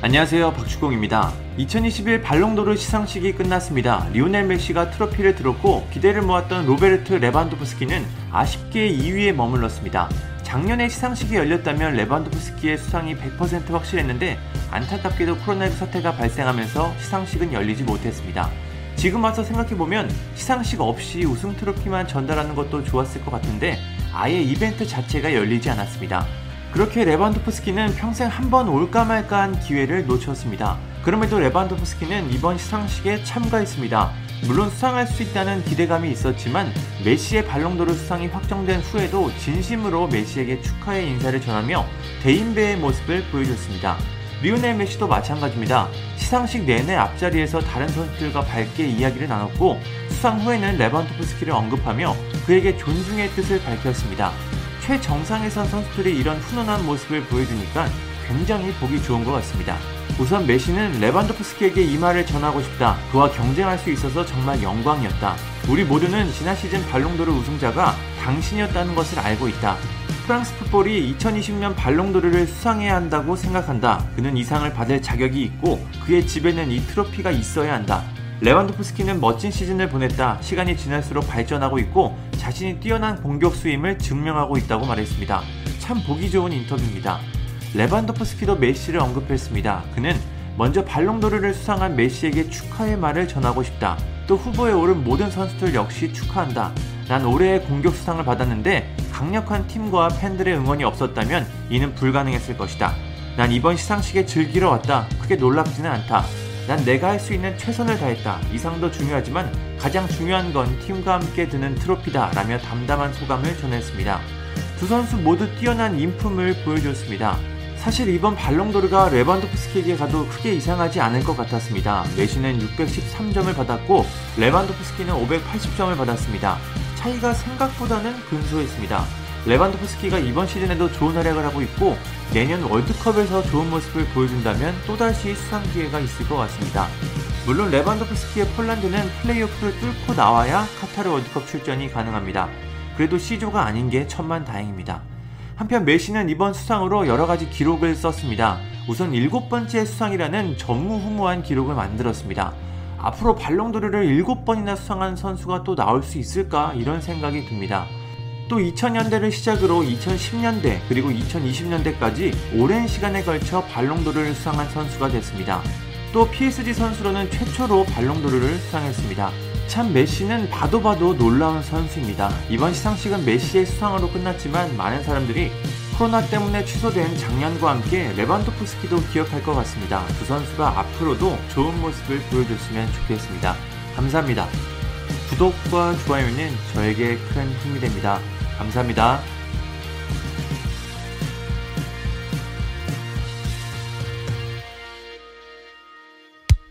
안녕하세요 박주공입니다. 2021 발롱도르 시상식이 끝났습니다. 리오넬 메시가 트로피를 들었고 기대를 모았던 로베르트 레반도프스키는 아쉽게 2위에 머물렀습니다. 작년에 시상식이 열렸다면 레반도프스키의 수상이 100% 확실했는데 안타깝게도 코로나19 사태가 발생하면서 시상식은 열리지 못했습니다. 지금 와서 생각해보면 시상식 없이 우승 트로피만 전달하는 것도 좋았을 것 같은데 아예 이벤트 자체가 열리지 않았습니다. 그렇게 레반도프스키는 평생 한 번 올까 말까 한 기회를 놓쳤습니다. 그럼에도 레반도프스키는 이번 시상식에 참가했습니다. 물론 수상할 수 있다는 기대감이 있었지만 메시의 발롱도르 수상이 확정된 후에도 진심으로 메시에게 축하의 인사를 전하며 대인배의 모습을 보여줬습니다. 리오넬 메시도 마찬가지입니다. 시상식 내내 앞자리에서 다른 선수들과 밝게 이야기를 나눴고 수상 후에는 레반도프스키를 언급하며 그에게 존중의 뜻을 밝혔습니다. 최정상에선 선수들이 이런 훈훈한 모습을 보여주니까 굉장히 보기 좋은 것 같습니다. 우선 메시는 레반도프스키에게 이 말을 전하고 싶다. 그와 경쟁할 수 있어서 정말 영광이었다. 우리 모두는 지난 시즌 발롱도르 우승자가 당신이었다는 것을 알고 있다. 프랑스 풋볼이 2020년 발롱도르를 수상해야 한다고 생각한다. 그는 이 상을 받을 자격이 있고 그의 집에는 이 트로피가 있어야 한다. 레반도프스키는 멋진 시즌을 보냈다. 시간이 지날수록 발전하고 있고 자신이 뛰어난 공격 수임을 증명하고 있다고 말했습니다. 참 보기 좋은 인터뷰입니다. 레반도프스키도 메시를 언급했습니다. 그는 먼저 발롱도르를 수상한 메시에게 축하의 말을 전하고 싶다. 또 후보에 오른 모든 선수들 역시 축하한다. 난 올해의 공격 수상을 받았는데 강력한 팀과 팬들의 응원이 없었다면 이는 불가능했을 것이다. 난 이번 시상식에 즐기러 왔다. 크게 놀랍지는 않다. 난 내가 할 수 있는 최선을 다했다. 이상도 중요하지만 가장 중요한 건 팀과 함께 드는 트로피다. 라며 담담한 소감을 전했습니다. 두 선수 모두 뛰어난 인품을 보여줬습니다. 사실 이번 발롱도르가 레반도프스키에게 가도 크게 이상하지 않을 것 같았습니다. 메시는 613점을 받았고 레반도프스키는 580점을 받았습니다. 차이가 생각보다는 근소했습니다. 레반도프스키가 이번 시즌에도 좋은 활약을 하고 있고 내년 월드컵에서 좋은 모습을 보여준다면 또다시 수상 기회가 있을 것 같습니다. 물론 레반도프스키의 폴란드는 플레이오프를 뚫고 나와야 카타르 월드컵 출전이 가능합니다. 그래도 C조가 아닌 게 천만 다행입니다. 한편 메시는 이번 수상으로 여러 가지 기록을 썼습니다. 우선 일곱 번째 수상이라는 전무후무한 기록을 만들었습니다. 앞으로 발롱도르를 일곱 번이나 수상한 선수가 또 나올 수 있을까 이런 생각이 듭니다. 또 2000년대를 시작으로 2010년대 그리고 2020년대까지 오랜 시간에 걸쳐 발롱도르를 수상한 선수가 됐습니다. 또 PSG 선수로는 최초로 발롱도르를 수상했습니다. 참 메시는 봐도 봐도 놀라운 선수입니다. 이번 시상식은 메시의 수상으로 끝났지만 많은 사람들이 코로나 때문에 취소된 작년과 함께 레반도프스키도 기억할 것 같습니다. 두 선수가 앞으로도 좋은 모습을 보여줬으면 좋겠습니다. 감사합니다. 구독과 좋아요는 저에게 큰 힘이 됩니다. 감사합니다.